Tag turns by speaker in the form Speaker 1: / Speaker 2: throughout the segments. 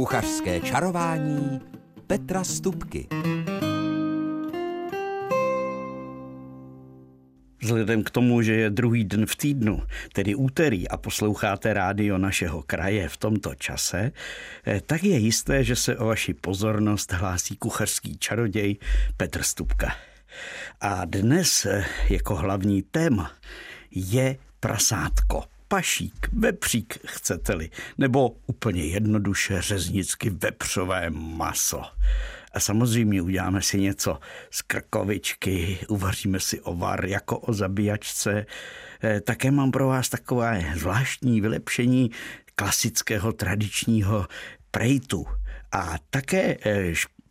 Speaker 1: Kuchařské čarování Petra Stupky.
Speaker 2: Vzhledem k tomu, že je druhý den v týdnu, tedy úterý, a posloucháte rádio našeho kraje v tomto čase, eh, tak je jisté, že se o vaši pozornost hlásí kuchařský čaroděj Petr Stupka. A dnes eh, jako hlavní téma je prasátko pašík, vepřík, chcete-li, nebo úplně jednoduše řeznicky vepřové maso. A samozřejmě uděláme si něco z krkovičky, uvaříme si ovar jako o zabíjačce. Eh, také mám pro vás takové zvláštní vylepšení klasického tradičního prejtu. A také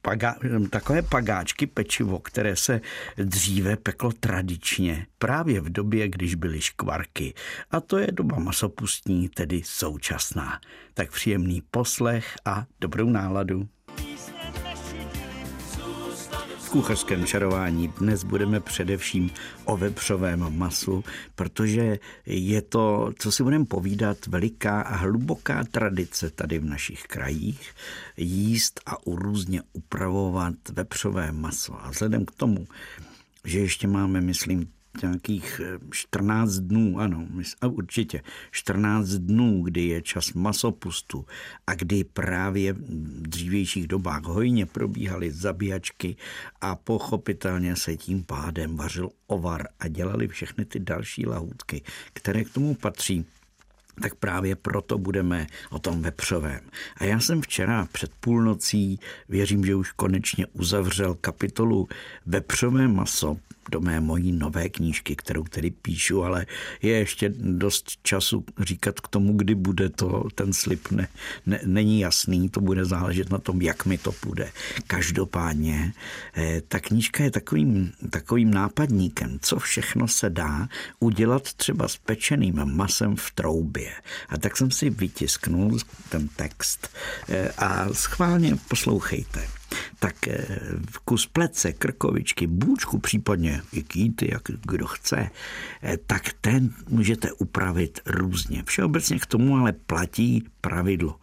Speaker 2: paga, takové pagáčky pečivo, které se dříve peklo tradičně, právě v době, když byly škvarky. A to je doba masopustní, tedy současná. Tak příjemný poslech a dobrou náladu kuchařském čarování dnes budeme především o vepřovém masu, protože je to, co si budeme povídat, veliká a hluboká tradice tady v našich krajích jíst a urůzně upravovat vepřové maso. A vzhledem k tomu, že ještě máme, myslím, nějakých 14 eh, dnů, ano, určitě 14 dnů, kdy je čas masopustu a kdy právě v dřívějších dobách hojně probíhaly zabíjačky a pochopitelně se tím pádem vařil ovar a dělali všechny ty další lahůdky, které k tomu patří tak právě proto budeme o tom vepřovém. A já jsem včera před půlnocí, věřím, že už konečně uzavřel kapitolu Vepřové maso do mé mojí nové knížky, kterou tedy píšu, ale je ještě dost času říkat k tomu, kdy bude to, ten slib ne, ne, není jasný, to bude záležet na tom, jak mi to půjde. Každopádně eh, ta knížka je takovým, takovým nápadníkem, co všechno se dá udělat třeba s pečeným masem v troubě. A tak jsem si vytisknul ten text eh, a schválně poslouchejte tak eh, kus plece, krkovičky, bůčku, případně i kýty, jak kdo chce, eh, tak ten můžete upravit různě. Všeobecně k tomu ale platí pravidlo.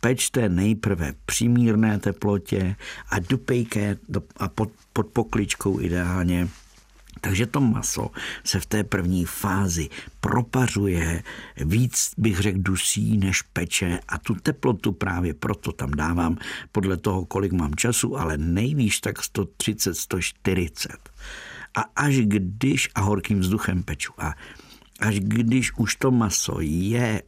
Speaker 2: Pečte nejprve při mírné teplotě a dupejke a pod, pod pokličkou ideálně takže to maso se v té první fázi propařuje víc, bych řekl, dusí než peče a tu teplotu právě proto tam dávám podle toho, kolik mám času, ale nejvýš tak 130, 140. A až když, a horkým vzduchem peču, a až když už to maso je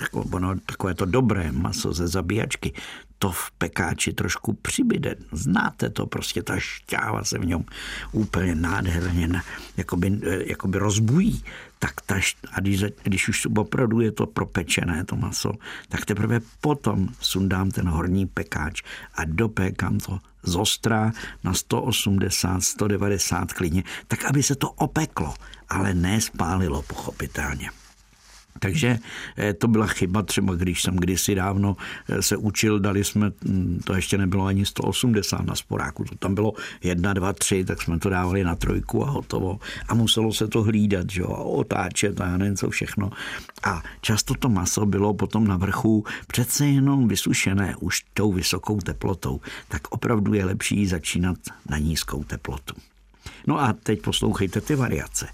Speaker 2: jako ono, takové to dobré maso ze zabíjačky, to v pekáči trošku přibyde. Znáte to, prostě ta šťáva se v něm úplně nádherně jakoby, jakoby rozbují. Tak ta, a když, když už opravdu je to propečené, to maso, tak teprve potom sundám ten horní pekáč a dopékám to zostrá na 180, 190 klidně, tak aby se to opeklo, ale ne spálilo pochopitelně. Takže eh, to byla chyba třeba, když jsem kdysi dávno eh, se učil, dali jsme, hm, to ještě nebylo ani 180 na sporáku, to tam bylo 1, 2, 3, tak jsme to dávali na trojku a hotovo. A muselo se to hlídat, že jo, a otáčet a nevím co všechno. A často to maso bylo potom na vrchu přece jenom vysušené už tou vysokou teplotou. Tak opravdu je lepší začínat na nízkou teplotu. No a teď poslouchejte ty variace.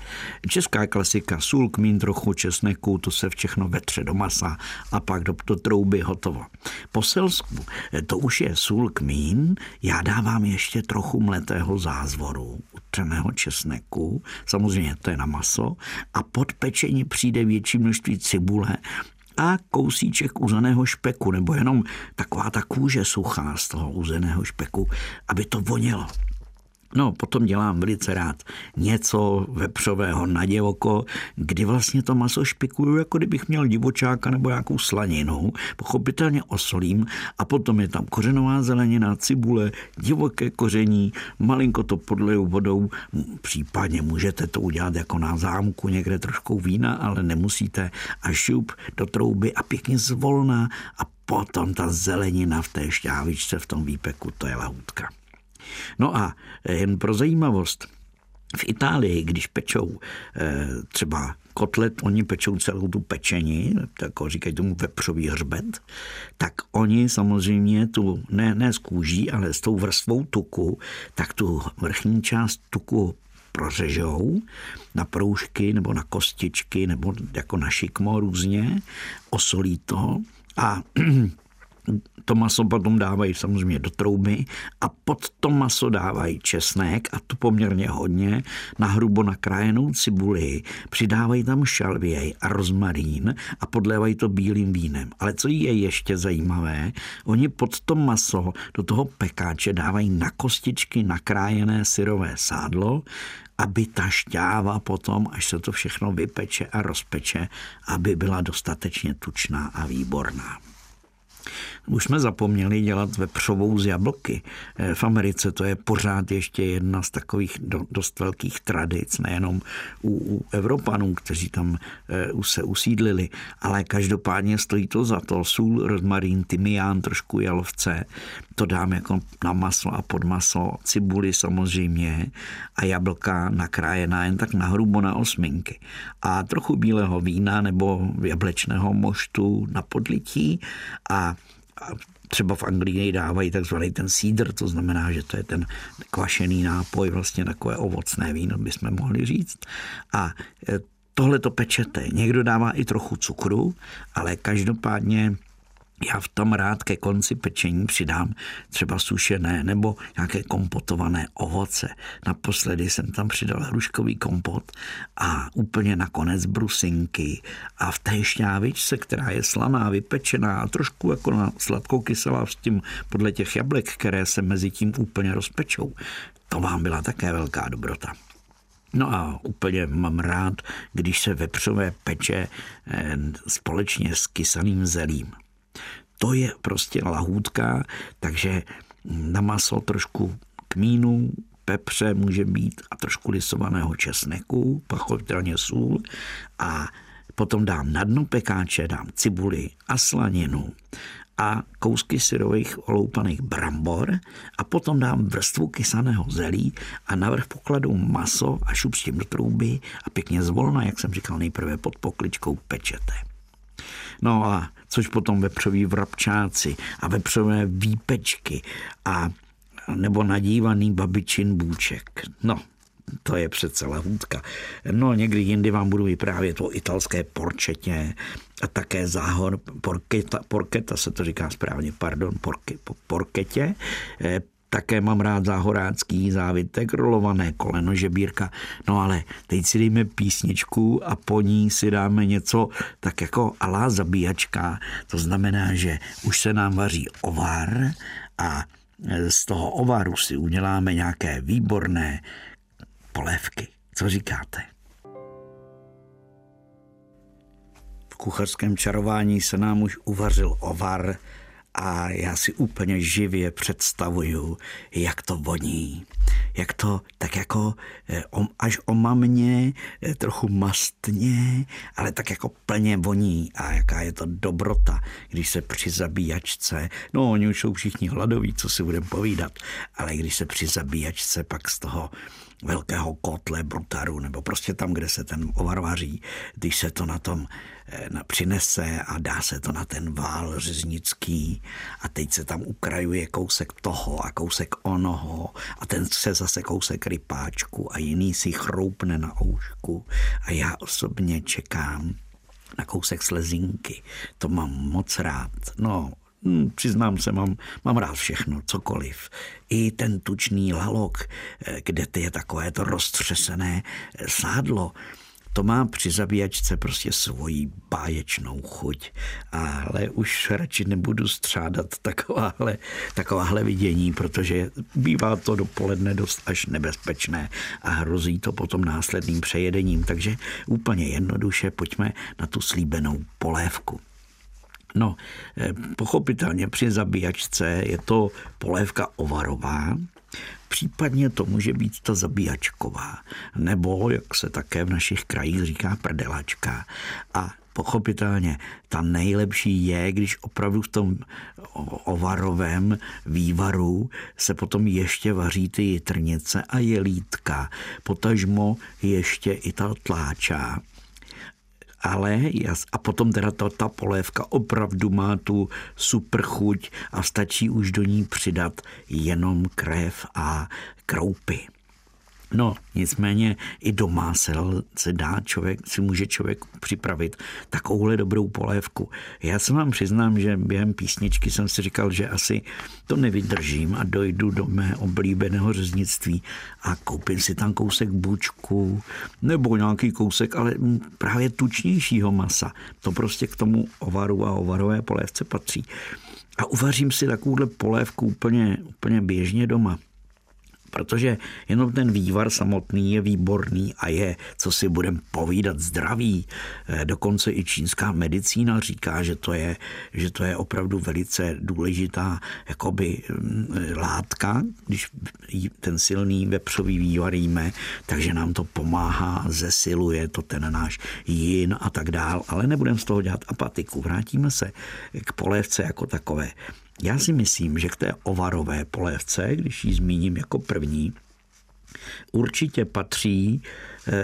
Speaker 2: Česká klasika, sůl, kmín, trochu česneku, to se všechno vetře do masa a pak do, do trouby hotovo. Po selsku, to už je sůl, kmín, já dávám ještě trochu mletého zázvoru, utřeného česneku, samozřejmě to je na maso, a pod pečení přijde větší množství cibule, a kousíček uzeného špeku, nebo jenom taková ta kůže suchá z toho uzeného špeku, aby to vonělo. No, potom dělám velice rád něco vepřového na divoko, kdy vlastně to maso špikuju, jako kdybych měl divočáka nebo nějakou slaninu. Pochopitelně osolím a potom je tam kořenová zelenina, cibule, divoké koření, malinko to podleju vodou, případně můžete to udělat jako na zámku, někde trošku vína, ale nemusíte a šup do trouby a pěkně zvolná a potom ta zelenina v té šťávičce v tom výpeku, to je lahůdka. No a jen pro zajímavost, v Itálii, když pečou eh, třeba kotlet, oni pečou celou tu pečení, jako říkají tomu vepřový hřbet, tak oni samozřejmě tu, ne, ne z kůží, ale s tou vrstvou tuku, tak tu vrchní část tuku prořežou na proužky nebo na kostičky nebo jako na šikmo různě, osolí to a to maso potom dávají samozřejmě do trouby a pod to maso dávají česnek a to poměrně hodně, na hrubo nakrájenou cibuli, přidávají tam šalvěj a rozmarín a podlévají to bílým vínem. Ale co je ještě zajímavé, oni pod to maso do toho pekáče dávají na kostičky nakrájené syrové sádlo, aby ta šťáva potom, až se to všechno vypeče a rozpeče, aby byla dostatečně tučná a výborná. Už jsme zapomněli dělat vepřovou z jablky. Eh, v Americe to je pořád ještě jedna z takových dost velkých tradic, nejenom u, Evropanů, kteří tam eh, se usídlili, ale každopádně stojí to za to. Sůl, rozmarín, tymián, trošku jalovce, to dám jako na maso a pod maso, cibuli samozřejmě a jablka nakrájená jen tak na hrubo na osminky. A trochu bílého vína nebo jablečného moštu na podlití a třeba v Anglii dávají takzvaný ten sídr, to znamená, že to je ten kvašený nápoj, vlastně takové ovocné víno, bychom mohli říct. A e, tohle to pečete. Někdo dává i trochu cukru, ale každopádně já v tom rád ke konci pečení přidám třeba sušené nebo nějaké kompotované ovoce. Naposledy jsem tam přidal hruškový kompot a úplně nakonec brusinky. A v té šťávičce, která je slaná, vypečená a trošku jako na sladkou kyselá s tím podle těch jablek, které se mezi tím úplně rozpečou, to vám byla také velká dobrota. No a úplně mám rád, když se vepřové peče eh, společně s kysaným zelím to je prostě lahůdka, takže na maso trošku kmínu, pepře může být a trošku lisovaného česneku, pochopitelně sůl a potom dám na dno pekáče, dám cibuli a slaninu a kousky syrových oloupaných brambor a potom dám vrstvu kysaného zelí a navrch pokladu maso a šup s tím do trouby a pěkně zvolna, jak jsem říkal, nejprve pod pokličkou pečete. No a což potom vepřoví vrabčáci a vepřové výpečky a nebo nadívaný babičin bůček. No, to je přece lahůdka. No, někdy jindy vám budu vyprávět o italské porčetě a také záhor porketa, porketa se to říká správně, pardon, porke, porketě, eh, také mám rád záhorácký závitek, rolované koleno, žebírka. No ale teď si dejme písničku a po ní si dáme něco tak jako alá zabíjačka. To znamená, že už se nám vaří ovar a z toho ovaru si uděláme nějaké výborné polévky. Co říkáte? V kuchařském čarování se nám už uvařil ovar, a já si úplně živě představuju, jak to voní. Jak to tak jako eh, až omamně, eh, trochu mastně, ale tak jako plně voní. A jaká je to dobrota, když se při zabíjačce, no oni už jsou všichni hladoví, co si budeme povídat, ale když se při zabíjačce pak z toho velkého kotle, brutaru, nebo prostě tam, kde se ten ovar vaří, když se to na tom eh, na, přinese a dá se to na ten vál řeznický a teď se tam ukrajuje kousek toho a kousek onoho a ten se zase kousek rypáčku a jiný si chroupne na oušku a já osobně čekám na kousek slezinky. To mám moc rád. No, Hmm, přiznám se, mám, mám rád všechno, cokoliv. I ten tučný lalok, eh, kde ty je takové to roztřesené eh, sádlo, to má při zabíjačce prostě svoji báječnou chuť. Ale už radši nebudu střádat takováhle, takováhle vidění, protože bývá to dopoledne dost až nebezpečné a hrozí to potom následným přejedením. Takže úplně jednoduše pojďme na tu slíbenou polévku. No, eh, pochopitelně při zabíjačce je to polévka ovarová, případně to může být ta zabíjačková, nebo, jak se také v našich krajích říká, prdelačka. A pochopitelně ta nejlepší je, když opravdu v tom ovarovém vývaru se potom ještě vaří ty jitrnice a jelítka, potažmo ještě i ta tláča ale jas, a potom teda ta, ta polévka opravdu má tu super chuť a stačí už do ní přidat jenom krev a kroupy. No, nicméně i doma se, se dá člověk, si může člověk připravit takovouhle dobrou polévku. Já se vám přiznám, že během písničky jsem si říkal, že asi to nevydržím a dojdu do mé oblíbeného řeznictví a koupím si tam kousek bučku nebo nějaký kousek, ale právě tučnějšího masa. To prostě k tomu ovaru a ovarové polévce patří. A uvařím si takovouhle polévku úplně, úplně běžně doma protože jenom ten vývar samotný je výborný a je, co si budem povídat, zdravý. Eh, dokonce i čínská medicína říká, že to je, že to je opravdu velice důležitá jakoby mm, látka, když ten silný vepřový vývar jíme, takže nám to pomáhá, zesiluje to ten náš jin a tak dál, ale nebudem z toho dělat apatiku. Vrátíme se k polévce jako takové. Já si myslím, že k té ovarové polévce, když ji zmíním jako první, určitě patří,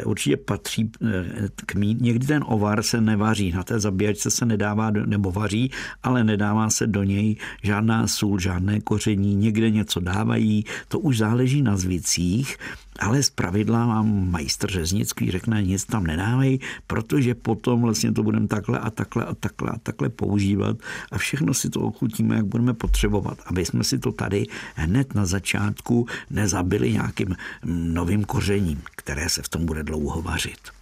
Speaker 2: určitě patří eh, k mí. Někdy ten ovar se nevaří, na té zabíjačce se nedává, nebo vaří, ale nedává se do něj žádná sůl, žádné koření, někde něco dávají, to už záleží na zvicích, ale z pravidla vám majstr řeznický řekne, nic tam nedávej, protože potom vlastně to budeme takhle a takhle a takhle a takhle používat a všechno si to ochutíme, jak budeme potřebovat, aby jsme si to tady hned na začátku nezabili nějakým novým kořením, které se v tom bude dlouho vařit.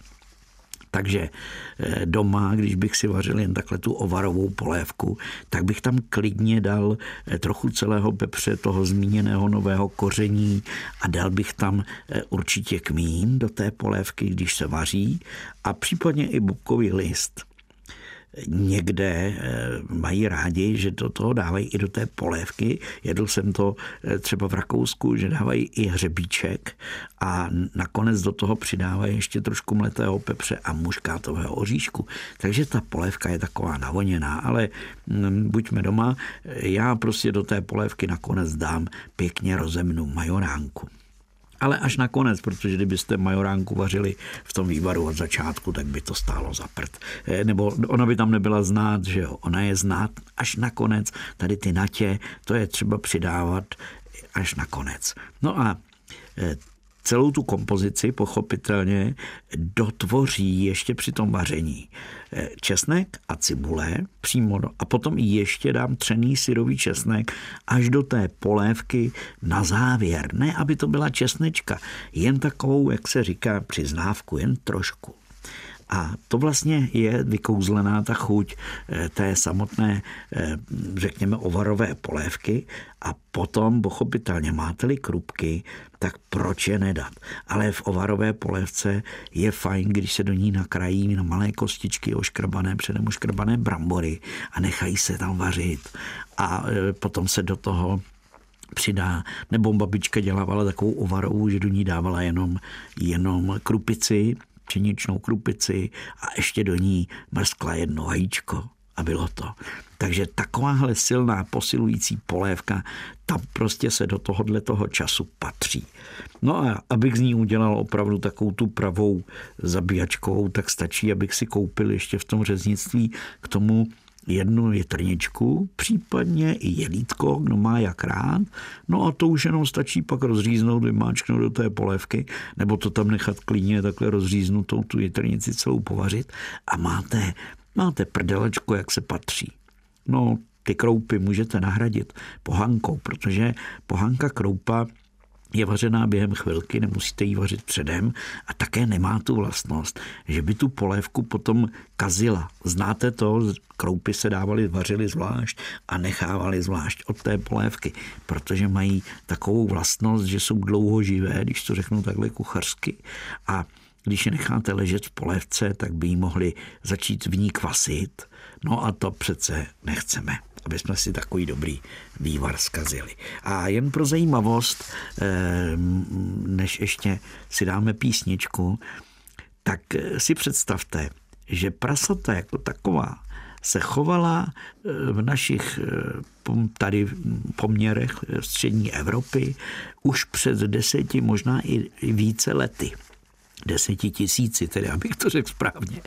Speaker 2: Takže eh, doma, když bych si vařil jen takhle tu ovarovou polévku, tak bych tam klidně dal eh, trochu celého pepře, toho zmíněného nového koření a dal bych tam eh, určitě kmín do té polévky, když se vaří a případně i bubkový list někde eh, mají rádi, že do toho dávají i do té polévky. Jedl jsem to eh, třeba v Rakousku, že dávají i hřebíček a nakonec do toho přidávají ještě trošku mletého pepře a muškátového oříšku. Takže ta polévka je taková navoněná, ale mm, buďme doma, já prostě do té polévky nakonec dám pěkně rozemnu majoránku. Ale až nakonec, protože kdybyste majoránku vařili v tom vývaru od začátku, tak by to stálo za prd. Eh, nebo ona by tam nebyla znát, že jo. Ona je znát až nakonec. Tady ty natě, to je třeba přidávat až nakonec. No a eh, celou tu kompozici pochopitelně dotvoří ještě při tom vaření eh, česnek a cibule přímo a potom ještě dám třený syrový česnek až do té polévky na závěr. Ne, aby to byla česnečka, jen takovou, jak se říká, přiznávku, jen trošku. A to vlastně je vykouzlená ta chuť eh, té samotné, eh, řekněme, ovarové polévky a potom, pochopitelně, máte-li krupky, tak proč je nedat? Ale v ovarové polévce je fajn, když se do ní nakrají na malé kostičky oškrbané, předem oškrbané brambory a nechají se tam vařit. A eh, potom se do toho přidá, nebo babička dělávala takovou ovarovou, že do ní dávala jenom, jenom krupici, pšeničnou krupici a ještě do ní mrskla jedno vajíčko a bylo to. Takže takováhle silná posilující polévka, ta prostě se do tohohle toho času patří. No a abych z ní udělal opravdu takovou tu pravou zabíjačkovou, tak stačí, abych si koupil ještě v tom řeznictví k tomu jednu větrničku, případně i jelítko, kdo má jak rád. No a to už jenom stačí pak rozříznout, vymáčknout do té polévky, nebo to tam nechat klidně takhle rozříznutou tu větrnici celou povařit a máte, máte prdelečko, jak se patří. No, ty kroupy můžete nahradit pohankou, protože pohanka kroupa je vařená během chvilky, nemusíte ji vařit předem a také nemá tu vlastnost, že by tu polévku potom kazila. Znáte to, kroupy se dávaly, vařily zvlášť a nechávaly zvlášť od té polévky, protože mají takovou vlastnost, že jsou dlouhoživé, když to řeknu takhle kuchařsky a když je necháte ležet v polévce, tak by jí mohli začít v ní kvasit. No a to přece nechceme aby jsme si takový dobrý vývar zkazili. A jen pro zajímavost, eh, než ještě si dáme písničku, tak si představte, že prasata jako taková se chovala eh, v našich eh, tady poměrech střední Evropy už před deseti, možná i více lety. deseti tisíci, tedy abych to řekl správně.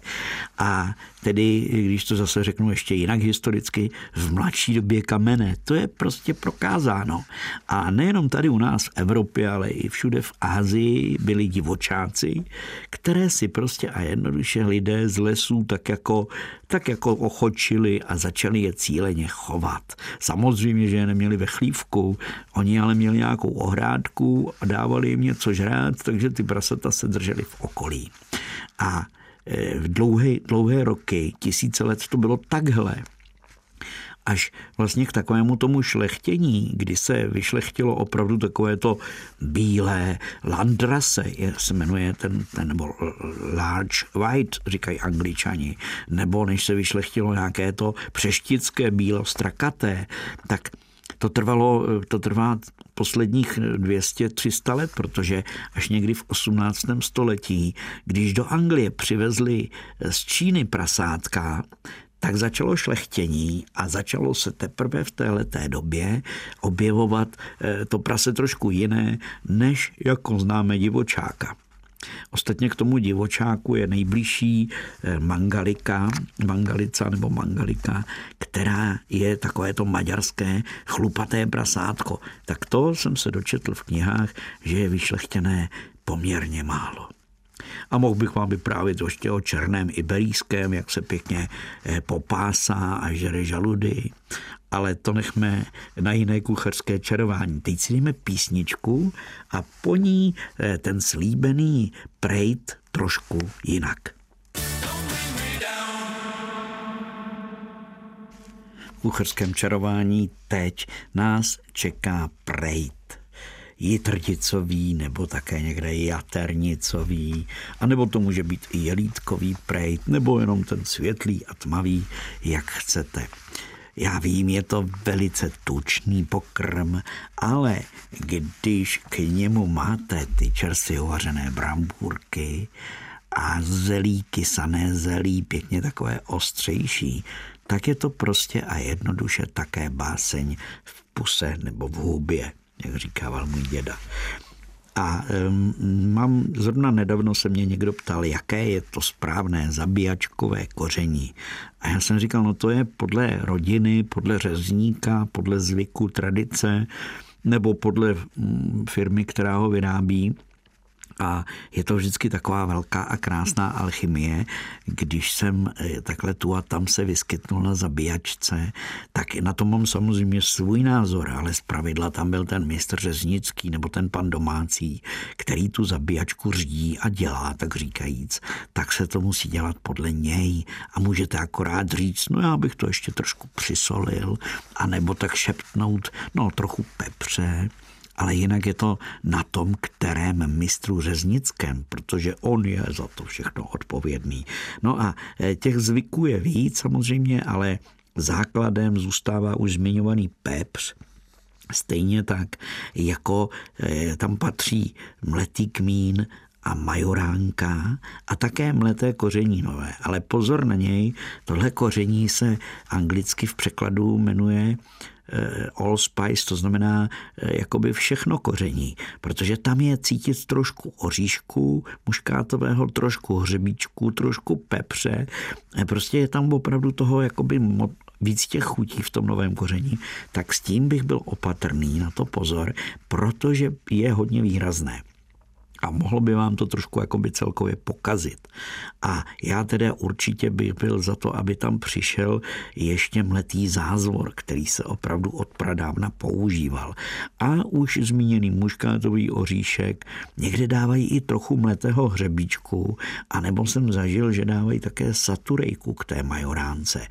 Speaker 2: A tedy, když to zase řeknu ještě jinak historicky, v mladší době kamene. To je prostě prokázáno. A nejenom tady u nás v Evropě, ale i všude v Ázii byli divočáci, které si prostě a jednoduše lidé z lesů tak jako, tak jako ochočili a začali je cíleně chovat. Samozřejmě, že je neměli ve chlívku, oni ale měli nějakou ohrádku a dávali jim něco žrát, takže ty prasata se drželi v okolí. A v dlouhé, dlouhé roky, tisíce let to bylo takhle, až vlastně k takovému tomu šlechtění, kdy se vyšlechtilo opravdu takové to bílé landrase, je, se jmenuje ten, ten nebo large white, říkají angličani, nebo než se vyšlechtilo nějaké to přeštické bílo strakaté, tak to trvalo, to trvá posledních 200-300 let, protože až někdy v 18. století, když do Anglie přivezli z Číny prasátka, tak začalo šlechtění a začalo se teprve v této době objevovat eh, to prase trošku jiné, než jako známe divočáka. Ostatně k tomu divočáku je nejbližší eh, mangalika, mangalica nebo mangalika, která je takové to maďarské chlupaté prasátko. Tak to jsem se dočetl v knihách, že je vyšlechtěné poměrně málo. A mohl bych vám vyprávět ještě o černém iberijském, jak se pěkně eh, popásá a žere žaludy. Ale to nechme na jiné kuchařské čarování. Teď si jdeme písničku a po ní eh, ten slíbený prejt trošku jinak. V kuchařském čarování teď nás čeká prejt jitrticový nebo také někde jaternicový, anebo to může být i jelítkový prejt, nebo jenom ten světlý a tmavý, jak chcete. Já vím, je to velice tučný pokrm, ale když k němu máte ty čerstvě uvařené brambůrky a zelí, kysané zelí, pěkně takové ostřejší, tak je to prostě a jednoduše také báseň v puse nebo v hubě jak říkával můj děda. A um, mám, zrovna nedávno se mě někdo ptal, jaké je to správné zabíjačkové koření. A já jsem říkal, no to je podle rodiny, podle řezníka, podle zvyku, tradice, nebo podle firmy, která ho vyrábí. A je to vždycky taková velká a krásná alchymie. Když jsem eh, takhle tu a tam se vyskytnul na zabíjačce, tak na to mám samozřejmě svůj názor, ale pravidla tam byl ten mistr Řeznický nebo ten pan domácí, který tu zabíjačku řídí a dělá, tak říkajíc, tak se to musí dělat podle něj. A můžete akorát říct, no já bych to ještě trošku přisolil, anebo tak šeptnout, no trochu pepře, ale jinak je to na tom, kterém mistru řeznickém, protože on je za to všechno odpovědný. No a e, těch zvyků je víc samozřejmě, ale základem zůstává už zmiňovaný pepř, Stejně tak, jako e, tam patří mletý kmín a majoránka a také mleté kořenínové. Ale pozor na něj, tohle koření se anglicky v překladu jmenuje allspice, to znamená eh, jakoby všechno koření, protože tam je cítit trošku oříšku muškátového, trošku hřebíčku, trošku pepře, eh, prostě je tam opravdu toho jakoby víc těch chutí v tom novém koření, tak s tím bych byl opatrný, na to pozor, protože je hodně výrazné a mohlo by vám to trošku jakoby celkově pokazit. A já teda určitě bych byl za to, aby tam přišel ještě mletý zázvor, který se opravdu od pradávna používal. A už zmíněný muškátový oříšek, někde dávají i trochu mletého hřebíčku, anebo jsem zažil, že dávají také saturejku k té majoránce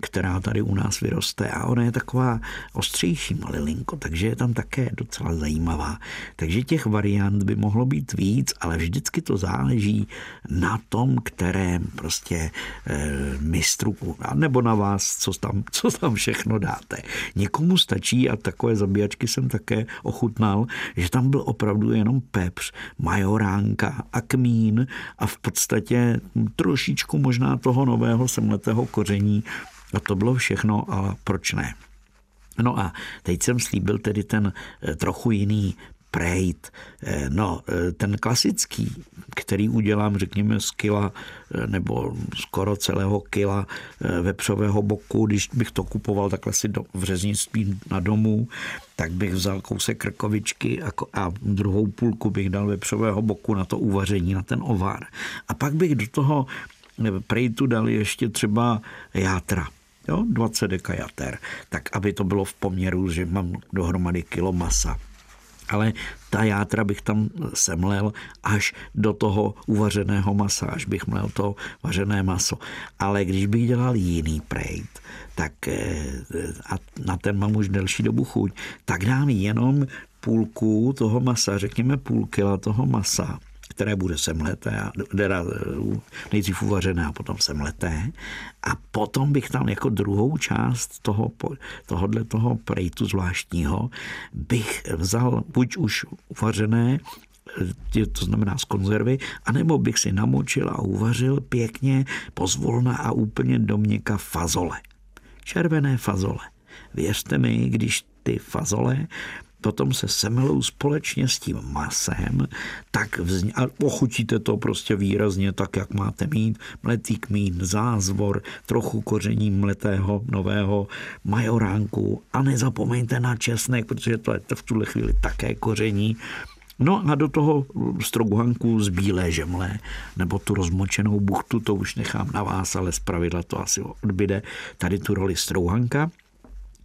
Speaker 2: která tady u nás vyroste a ona je taková ostřejší malilinko, takže je tam také docela zajímavá. Takže těch variant by mohlo být víc, ale vždycky to záleží na tom, kterém prostě e, mistru, nebo na vás, co tam, co tam všechno dáte. Někomu stačí, a takové zabíjačky jsem také ochutnal, že tam byl opravdu jenom pepř, majoránka a kmín a v podstatě trošičku možná toho nového semletého koření a to bylo všechno, ale proč ne? No a teď jsem slíbil tedy ten eh, trochu jiný prejt. Eh, no, eh, ten klasický, který udělám, řekněme, z kila nebo skoro celého kila vepřového boku, když bych to kupoval takhle si do, v řeznictví na domu, tak bych vzal kousek krkovičky a, a druhou půlku bych dal vepřového boku na to uvaření, na ten ovár. A pak bych do toho prejtu dal ještě třeba játra jo, 20 deka jater, tak aby to bylo v poměru, že mám dohromady kilo masa. Ale ta játra bych tam semlel až do toho uvařeného masa, až bych mlel to vařené maso. Ale když bych dělal jiný prejt, tak eh, a na ten mám už delší dobu chuť, tak dám jenom půlku toho masa, řekněme půl kila toho masa které bude semleté, teda nejdřív uvařené a potom semleté. A potom bych tam jako druhou část toho, tohohle toho prejtu zvláštního bych vzal buď už uvařené, to znamená z konzervy, anebo bych si namočil a uvařil pěkně pozvolna a úplně do měka fazole. Červené fazole. Věřte mi, když ty fazole potom se semelou společně s tím masem, tak vzně, a ochutíte to prostě výrazně tak, jak máte mít, mletý kmín, zázvor, trochu koření mletého nového majoránku a nezapomeňte na česnek, protože to je v tuhle chvíli také koření, No a do toho strouhanku z bílé žemle, nebo tu rozmočenou buchtu, to už nechám na vás, ale zpravidla to asi odbyde. Tady tu roli strouhanka.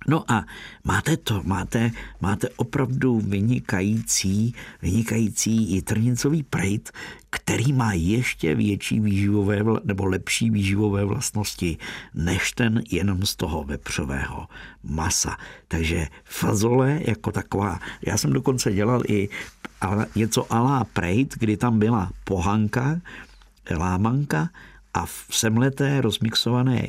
Speaker 2: No a máte to, máte, máte opravdu vynikající, vynikající jitrnicový prejt, který má ještě větší výživové nebo lepší výživové vlastnosti než ten jenom z toho vepřového masa. Takže fazole jako taková, já jsem dokonce dělal i něco alá prejt, kdy tam byla pohanka, lámanka a v semleté rozmixované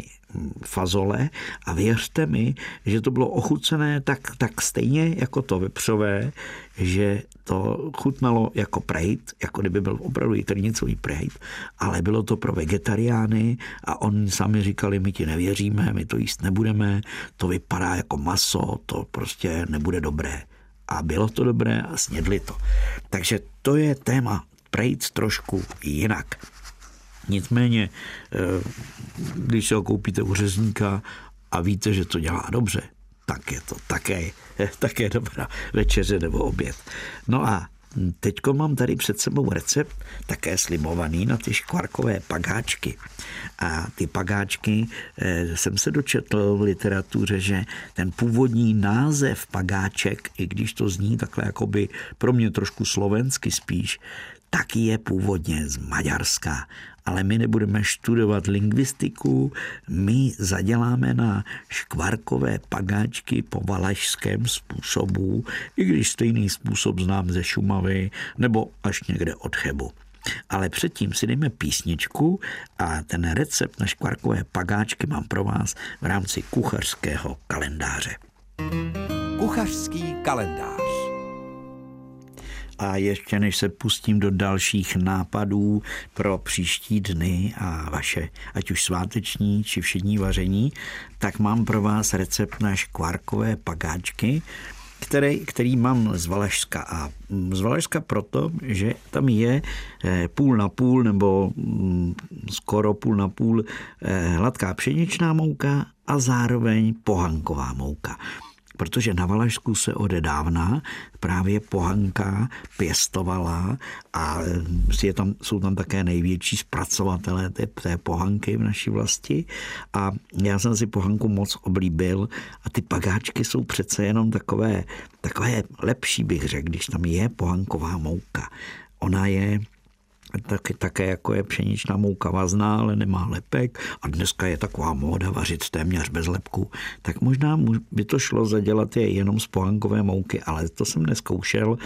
Speaker 2: fazole a věřte mi, že to bylo ochucené tak, tak stejně jako to vepřové, že to chutnalo jako prejt, jako kdyby byl opravdu jitrnicový prejt, ale bylo to pro vegetariány a oni sami říkali, my ti nevěříme, my to jíst nebudeme, to vypadá jako maso, to prostě nebude dobré. A bylo to dobré a snědli to. Takže to je téma prejt trošku jinak. Nicméně, eh, když se ho koupíte u řezníka a víte, že to dělá dobře, tak je to také, také dobrá večeře nebo oběd. No a Teďko mám tady před sebou recept, také slibovaný na ty škvarkové pagáčky. A ty pagáčky eh, jsem se dočetl v literatuře, že ten původní název pagáček, i když to zní takhle jakoby pro mě trošku slovensky spíš, tak je původně z Maďarska ale my nebudeme studovat lingvistiku, my zaděláme na škvarkové pagáčky po valašském způsobu, i když stejný způsob znám ze Šumavy nebo až někde od Chebu. Ale předtím si dejme písničku a ten recept na škvarkové pagáčky mám pro vás v rámci kuchařského kalendáře.
Speaker 1: Kuchařský kalendář.
Speaker 2: A ještě než se pustím do dalších nápadů pro příští dny a vaše, ať už sváteční či všední vaření, tak mám pro vás recept na škvárkové pagáčky, který, který mám z Valašska. A z Valašska proto, že tam je eh, půl na půl nebo mm, skoro půl na půl eh, hladká pšeničná mouka a zároveň pohanková mouka protože na Valašsku se odedávna právě pohanka pěstovala a je tam, jsou tam také největší zpracovatelé té, té pohanky v naší vlasti a já jsem si pohanku moc oblíbil a ty pagáčky jsou přece jenom takové, takové lepší, bych řekl, když tam je pohanková mouka. Ona je taky, také jako je pšeničná mouka vazná, ale nemá lepek a dneska je taková móda vařit téměř bez lepku, tak možná by to šlo zadělat je jenom z pohankové mouky, ale to jsem neskoušel.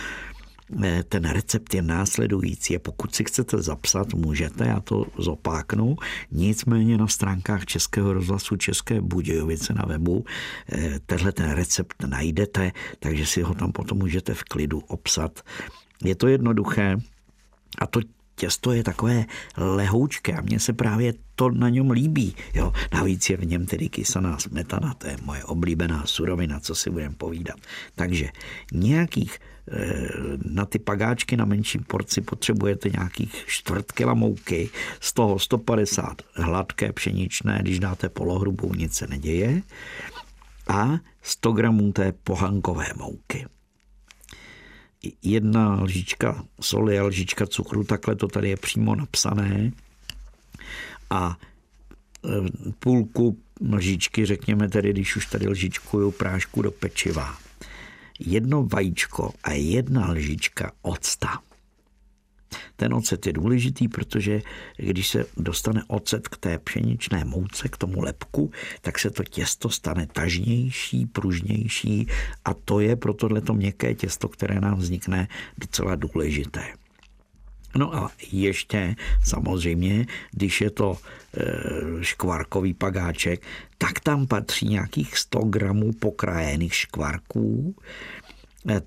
Speaker 2: Eh, ten recept je následující a pokud si chcete zapsat, můžete, já to zopáknu. Nicméně na stránkách Českého rozhlasu České Budějovice na webu eh, tenhle ten recept najdete, takže si ho tam potom můžete v klidu obsat. Je to jednoduché, a to těsto je takové lehoučké a mně se právě to na něm líbí. Jo. Navíc je v něm tedy kysaná smetana, to je moje oblíbená surovina, co si budeme povídat. Takže nějakých na ty pagáčky na menší porci potřebujete nějakých čtvrt kila mouky, z toho 150 hladké pšeničné, když dáte polohrubou, nic se neděje, a 100 gramů té pohankové mouky jedna lžička soli a lžička cukru, takhle to tady je přímo napsané. A e, půlku lžičky, řekněme tedy, když už tady lžičkuju prášku do pečiva. Jedno vajíčko a jedna lžička octa. Ten ocet je důležitý, protože když se dostane ocet k té pšeničné mouce, k tomu lepku, tak se to těsto stane tažnější, pružnější a to je pro tohleto měkké těsto, které nám vznikne, docela důležité. No a ještě samozřejmě, když je to e, škvarkový pagáček, tak tam patří nějakých 100 gramů pokrájených škvarků,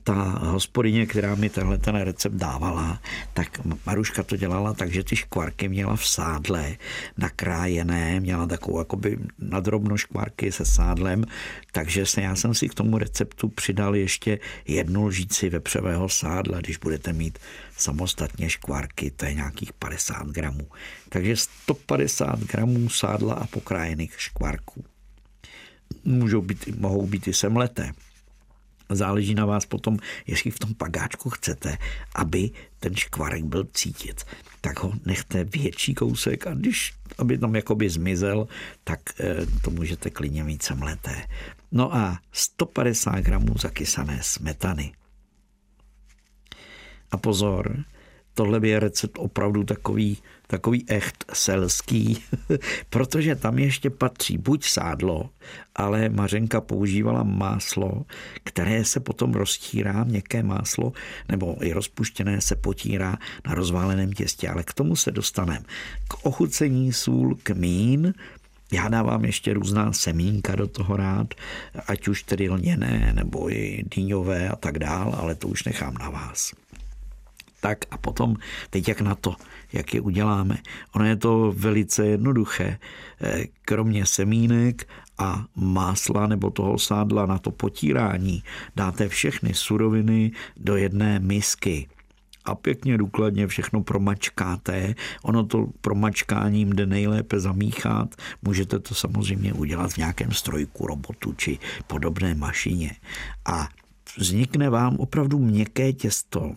Speaker 2: ta hospodyně, která mi tenhle ten recept dávala, tak Maruška to dělala tak, že ty škvarky měla v sádle nakrájené, měla takovou jakoby nadrobno škvarky se sádlem, takže se, já jsem si k tomu receptu přidal ještě jednu lžíci vepřového sádla, když budete mít samostatně škvarky, to je nějakých 50 gramů. Takže 150 gramů sádla a pokrájených škvarků. Můžou být, mohou být i semleté. Záleží na vás potom, jestli v tom pagáčku chcete, aby ten škvarek byl cítit. Tak ho nechte větší kousek a když, aby tam jakoby zmizel, tak eh, to můžete klidně mít semleté. No a 150 gramů zakysané smetany. A pozor, tohle je recept opravdu takový, takový echt selský, protože tam ještě patří buď sádlo, ale Mařenka používala máslo, které se potom roztírá, měkké máslo, nebo i rozpuštěné se potírá na rozváleném těstě, ale k tomu se dostaneme. K ochucení sůl, kmín, já dávám ještě různá semínka do toho rád, ať už tedy lněné nebo i dýňové a tak dál, ale to už nechám na vás. Tak a potom, teď jak na to, jak je uděláme. Ono je to velice jednoduché. Eh, kromě semínek a másla nebo toho sádla na to potírání dáte všechny suroviny do jedné misky a pěkně důkladně všechno promačkáte. Ono to promačkáním jde nejlépe zamíchat. Můžete to samozřejmě udělat v nějakém strojku, robotu či podobné mašině. A vznikne vám opravdu měkké těsto,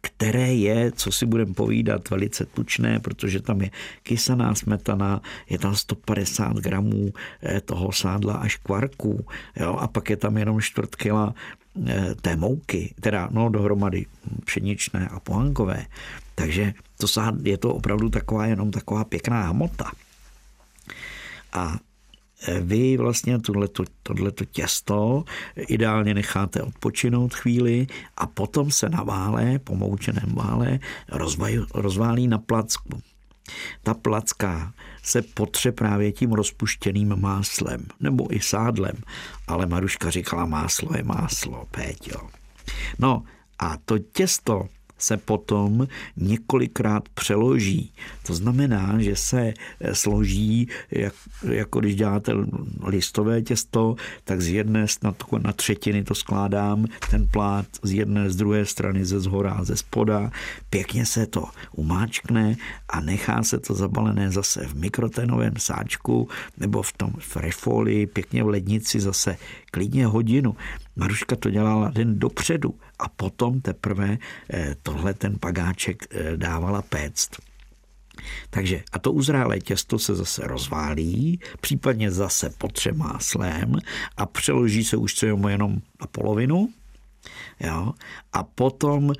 Speaker 2: které je, co si budeme povídat, velice tučné, protože tam je kysaná smetana, je tam 150 gramů eh, toho sádla až kvarků, jo, a pak je tam jenom čtvrt kila eh, té mouky, teda no dohromady pšeničné a pohankové. Takže to je to opravdu taková jenom taková pěkná hmota. A vy vlastně tohleto, tohleto těsto ideálně necháte odpočinout chvíli a potom se na vále, pomoučeném vále, rozvaj, rozválí na placku. Ta placka se potře právě tím rozpuštěným máslem, nebo i sádlem, ale Maruška říkala, máslo je máslo, Péťo. No a to těsto se potom několikrát přeloží. To znamená, že se eh, složí, jak, jako když děláte listové těsto, tak z jedné na, na třetiny to skládám, ten plát z jedné, z druhé strany, ze zhora a ze spoda. Pěkně se to umáčkne a nechá se to zabalené zase v mikrotenovém sáčku nebo v tom v refolii, pěkně v lednici zase klidně hodinu. Maruška to dělala den dopředu a potom teprve eh, tohle ten pagáček eh, dávala péct. Takže a to uzrálé těsto se zase rozválí, případně zase potře máslem a přeloží se už třeba jenom na polovinu. Jo? A potom e,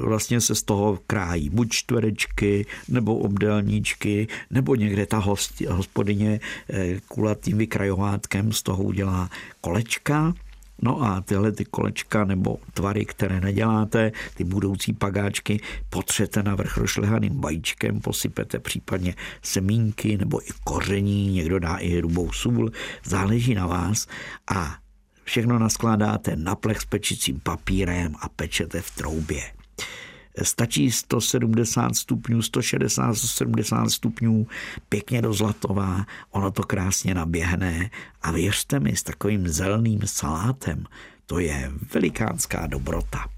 Speaker 2: vlastně se z toho krájí buď čtverečky, nebo obdelníčky, nebo někde ta host, hospodyně e, kulatým vykrajovátkem z toho udělá kolečka No a tyhle ty kolečka nebo tvary, které neděláte, ty budoucí pagáčky, potřete na vrch rošlehaným vajíčkem, posypete případně semínky nebo i koření, někdo dá i hrubou sůl, záleží na vás a všechno naskládáte na plech s pečicím papírem a pečete v troubě stačí 170 stupňů, 160, 170 stupňů, pěkně do zlatová, ono to krásně naběhne a věřte mi, s takovým zeleným salátem, To je velikánská dobrota.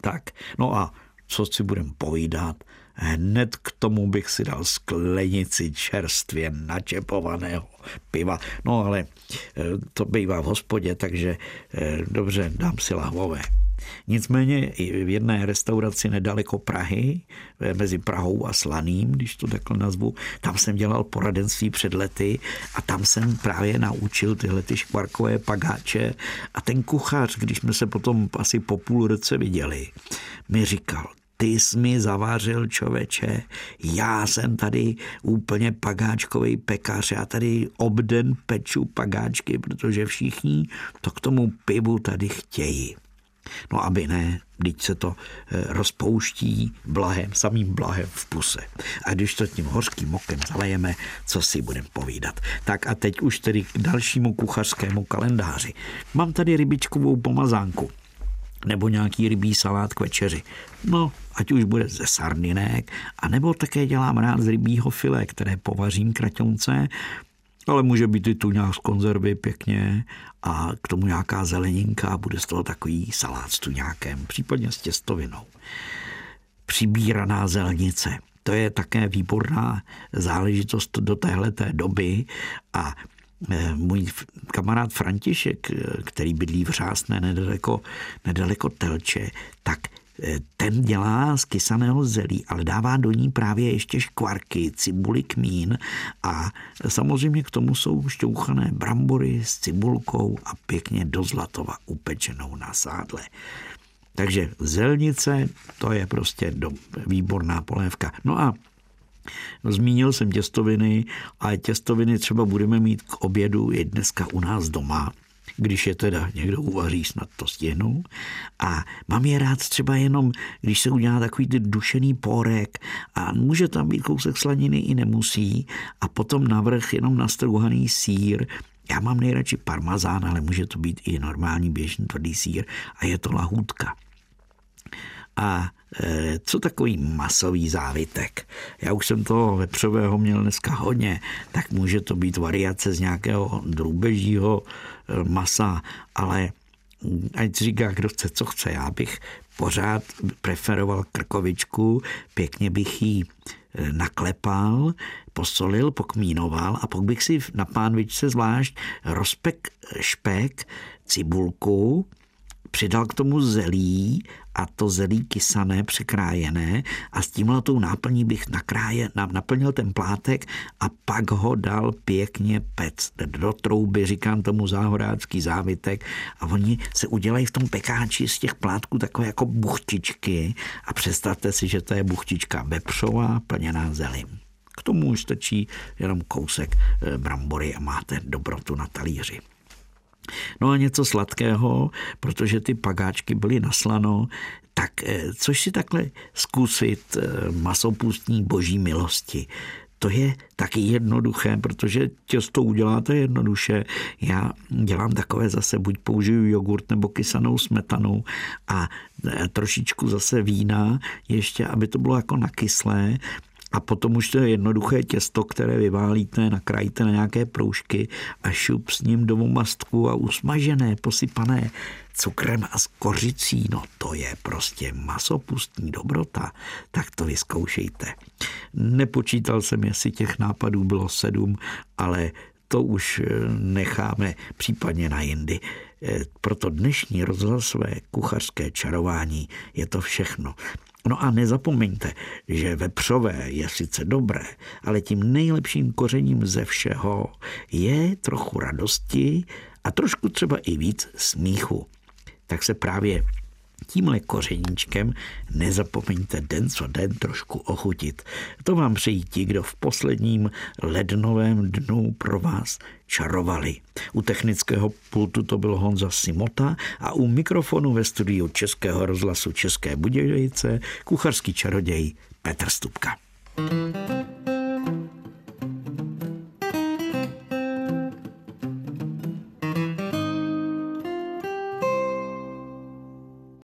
Speaker 2: Tak, no a co si budem povídat, hned k tomu bych si dal sklenici čerstvě načepovaného piva. No ale eh, to bývá v hospodě, takže eh, dobře, dám si lahvové. Nicméně i v jedné restauraci nedaleko Prahy, eh, mezi Prahou a Slaným, když to takhle nazvu, tam jsem dělal poradenství před lety a tam jsem právě naučil tyhle ty škvarkové pagáče a ten kuchař, když jsme se potom asi po půl roce viděli, mi říkal, ty jsi mi zavářil čověče, já jsem tady úplně pagáčkový pekař, já tady obden peču pagáčky, protože všichni to k tomu pivu tady chtějí. No aby ne, když se to eh, rozpouští blahem, samým blahem v puse. A když to tím hořkým mokem zalejeme, co si budeme povídat. Tak a teď už tedy k dalšímu kuchařskému kalendáři. Mám tady rybičkovou pomazánku nebo nějaký rybí salát k večeři. No, ať už bude ze sardinek, a nebo také dělám rád z rybího file, které povařím kraťonce, ale může být i tu nějak z konzervy pěkně a k tomu nějaká zeleninka, bude z toho takový salát s tuňákem, případně s těstovinou. Přibíraná zelnice. To je také výborná záležitost do téhleté doby a Eh, můj kamarád František, eh, který bydlí v Řásné nedaleko, nedaleko Telče, tak ten dělá z kysaného zelí, ale dává do ní právě ještě škvarky, cibuli, kmín a samozřejmě k tomu jsou šťouchané brambory s cibulkou a pěkně do zlatova upečenou na sádle. Takže zelnice, to je prostě do, výborná polévka. No a zmínil jsem těstoviny a těstoviny třeba budeme mít k obědu i dneska u nás doma když je teda někdo uvaří, snad to stihnu. A mám je rád třeba jenom, když se udělá takový ty dušený pórek a může tam být kousek slaniny i nemusí a potom navrch jenom nastrouhaný sír, já mám nejradši parmazán, ale může to být i normální běžný tvrdý sír a je to lahůdka. A e, co takový masový závitek? Já už jsem toho vepřového měl dneska hodně, tak může to být variace z nějakého drůbežího masa, ale ať říká, kdo chce, co chce. Já bych pořád preferoval krkovičku, pěkně bych ji e, naklepal, posolil, pokmínoval a pak bych si na pánvičce zvlášť rozpek špek, cibulku, přidal k tomu zelí a to zelí kysané, překrájené a s tímhle tou náplní bych nakráje, naplnil ten plátek a pak ho dal pěkně pec do trouby, říkám tomu záhorácký závitek a oni se udělají v tom pekáči z těch plátků takové jako buchtičky a představte si, že to je buchtička vepřová plněná zelím. K tomu už stačí jenom kousek eh, brambory a máte dobrotu na talíři. No a něco sladkého, protože ty pagáčky byly naslano, tak eh, což si takhle zkusit eh, masopustní boží milosti. To je taky jednoduché, protože těsto uděláte jednoduše. Já dělám takové zase, buď použiju jogurt nebo kysanou smetanu a eh, trošičku zase vína, ještě aby to bylo jako nakyslé a potom už to je jednoduché těsto, které vyválíte, nakrájíte na nějaké proužky a šup s ním do mastku a usmažené, posypané cukrem a s kořicí, no to je prostě masopustní dobrota, tak to vyzkoušejte. Nepočítal jsem, jestli těch nápadů bylo sedm, ale to už eh, necháme případně na jindy. Eh, proto dnešní rozhlasové kuchařské čarování je to všechno. No a nezapomeňte, že vepřové je sice dobré, ale tím nejlepším kořením ze všeho je trochu radosti a trošku třeba i víc smíchu. Tak se právě tímhle kořeníčkem nezapomeňte den co den trošku ochutit. To vám přejí ti, kdo v posledním lednovém dnu pro vás čarovali. U technického pultu to byl Honza Simota a u mikrofonu ve studiu Českého rozhlasu České Budějovice kucharský čaroděj Petr Stupka. thank you